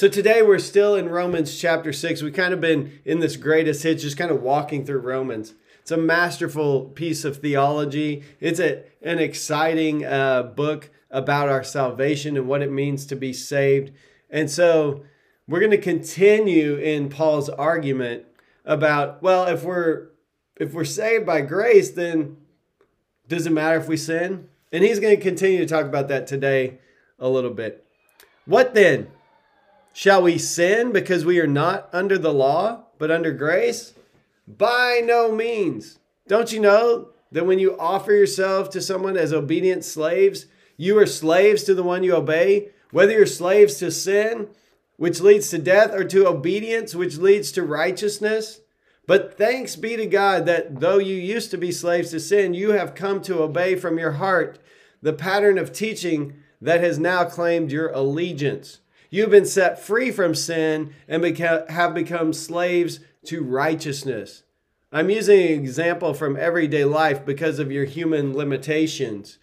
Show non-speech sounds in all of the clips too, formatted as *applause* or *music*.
So today we're still in Romans chapter 6. We've kind of been in this greatest hits, just kind of walking through Romans. It's a masterful piece of theology. It's a, an exciting uh, book about our salvation and what it means to be saved. And so we're going to continue in Paul's argument about, well, if we're if we're saved by grace, then does it matter if we sin? And he's going to continue to talk about that today a little bit. What then? Shall we sin because we are not under the law, but under grace? By no means. Don't you know that when you offer yourself to someone as obedient slaves, you are slaves to the one you obey, whether you're slaves to sin, which leads to death, or to obedience, which leads to righteousness? But thanks be to God that though you used to be slaves to sin, you have come to obey from your heart the pattern of teaching that has now claimed your allegiance. You've been set free from sin and beca- have become slaves to righteousness. I'm using an example from everyday life because of your human limitations.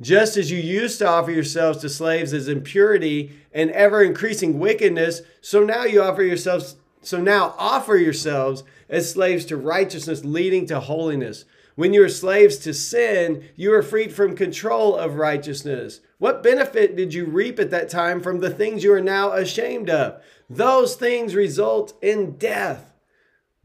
Just as you used to offer yourselves to slaves as impurity and ever increasing wickedness, so now you offer yourselves so now offer yourselves as slaves to righteousness leading to holiness. When you are slaves to sin, you are freed from control of righteousness. What benefit did you reap at that time from the things you are now ashamed of? Those things result in death.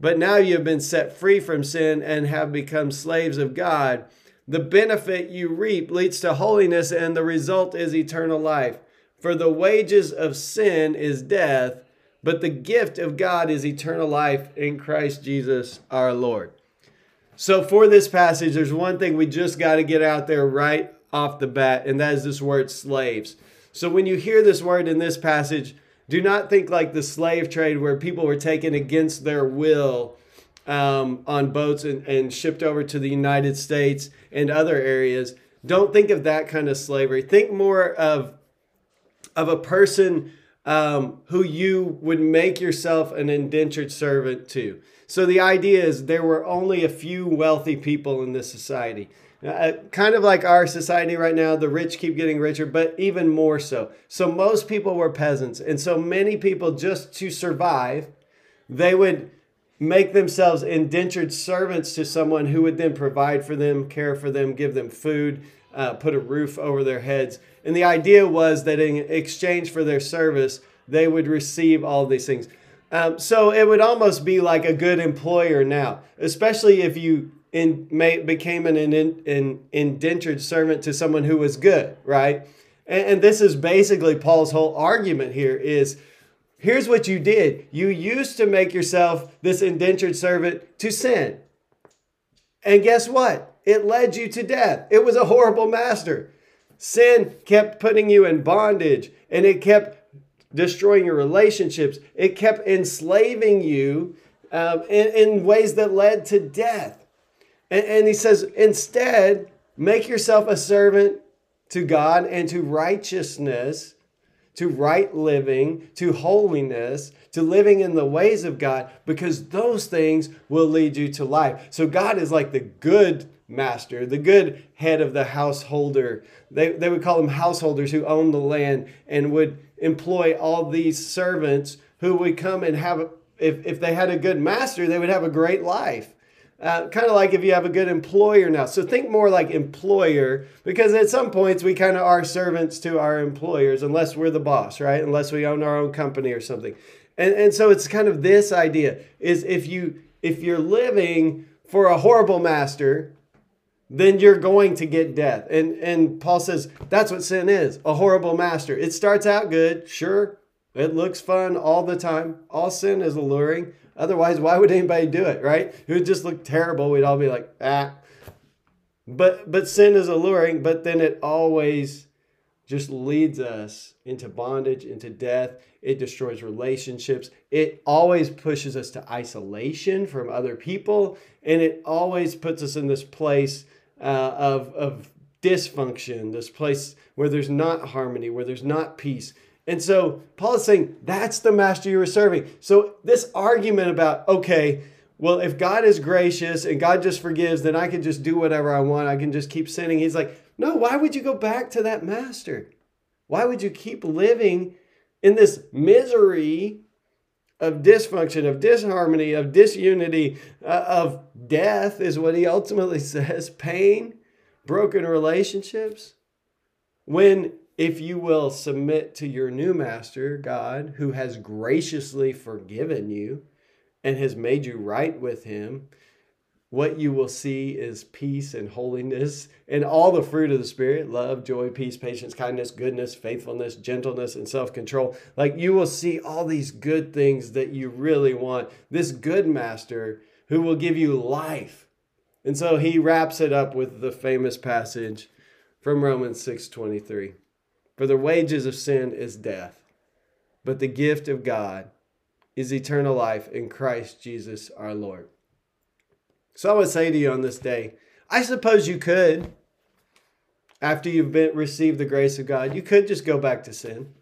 But now you have been set free from sin and have become slaves of God. The benefit you reap leads to holiness, and the result is eternal life. For the wages of sin is death but the gift of God is eternal life in Christ Jesus our Lord. So, for this passage, there's one thing we just got to get out there right off the bat, and that is this word slaves. So, when you hear this word in this passage, do not think like the slave trade where people were taken against their will um, on boats and, and shipped over to the United States and other areas. Don't think of that kind of slavery. Think more of, of a person um, who you would make yourself an indentured servant to. So the idea is there were only a few wealthy people in this society. Uh, kind of like our society right now, the rich keep getting richer, but even more so. So most people were peasants. And so many people, just to survive, they would make themselves indentured servants to someone who would then provide for them, care for them, give them food, uh, put a roof over their heads. And the idea was that in exchange for their service, they would receive all these things. Um, so it would almost be like a good employer now, especially if you in, may, became an, an, an indentured servant to someone who was good, right? And, and this is basically Paul's whole argument here is here's what you did. You used to make yourself this indentured servant to sin. And guess what? It led you to death. It was a horrible master. Sin kept putting you in bondage and it kept destroying your relationships. It kept enslaving you um, in, in, ways that led to death. And, and he says, instead, make yourself a servant to God and to righteousness, to right living, to holiness, to living in the ways of God, because those things will lead you to life. So God is like the good master, the good head of the householder. They, they would call them householders who own the land and would employ all these servants who would come and have, if, if they had a good master, they would have a great life. Uh, kind of like if you have a good employer now. So think more like employer, because at some points we kind of are servants to our employers, unless we're the boss, right? Unless we own our own company or something. And, and so it's kind of this idea is if you if you're living for a horrible master, then you're going to get death. And and Paul says that's what sin is, a horrible master. It starts out good, sure. It looks fun all the time. All sin is alluring. Otherwise, why would anybody do it, right? It would just look terrible. We'd all be like, ah. But but sin is alluring, but then it always just leads us into bondage, into death. It destroys relationships. It always pushes us to isolation from other people. And it always puts us in this place uh, of, of dysfunction, this place where there's not harmony, where there's not peace. And so Paul is saying that's the master you were serving. So this argument about, okay, well, if God is gracious and God just forgives, then I can just do whatever I want. I can just keep sinning. He's like, no, why would you go back to that master? Why would you keep living in this misery of dysfunction, of disharmony, of disunity, uh, of death, is what he ultimately *laughs* says pain, broken relationships? When, if you will submit to your new master, God, who has graciously forgiven you and has made you right with him, what you will see is peace and holiness and all the fruit of the Spirit love, joy, peace, patience, kindness, goodness, faithfulness, gentleness, and self control. Like you will see all these good things that you really want. This good master who will give you life. And so he wraps it up with the famous passage from Romans 6:23. For the wages of sin is death, but the gift of God is eternal life in Christ Jesus our Lord. So I would say to you on this day, I suppose you could, after you've been received the grace of God, you could just go back to sin.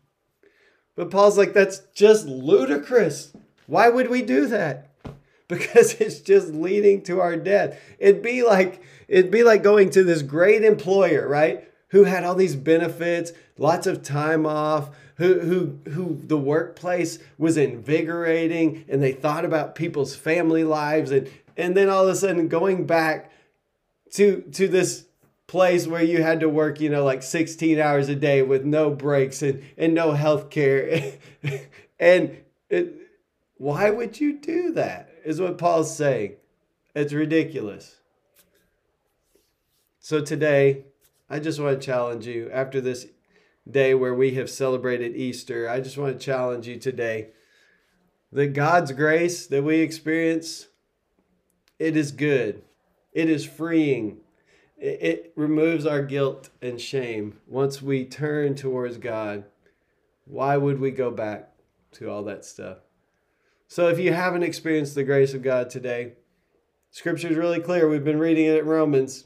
But Paul's like, that's just ludicrous. Why would we do that? *laughs* Because it's just leading to our death. It'd be like it'd be like going to this great employer, right? Who had all these benefits, lots of time off, who who who the workplace was invigorating and they thought about people's family lives and and then all of a sudden going back to to this place where you had to work, you know, like 16 hours a day with no breaks and, and no health care. *laughs* and it, why would you do that? Is what Paul's saying. It's ridiculous. So today, I just want to challenge you after this day where we have celebrated Easter. I just want to challenge you today that God's grace that we experience it is good. It is freeing. It, it removes our guilt and shame. Once we turn towards God, why would we go back to all that stuff? So if you haven't experienced the grace of God today, scripture is really clear. We've been reading it at Romans.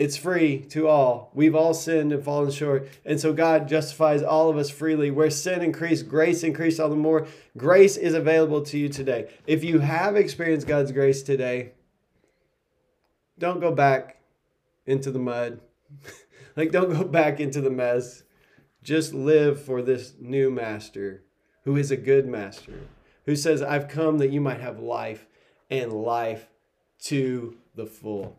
It's free to all. We've all sinned and fallen short. And so God justifies all of us freely. Where sin increased, grace increased all the more. Grace is available to you today. If you have experienced God's grace today, don't go back into the mud. *laughs* like, don't go back into the mess. Just live for this new master who is a good master, who says, I've come that you might have life and life to the full.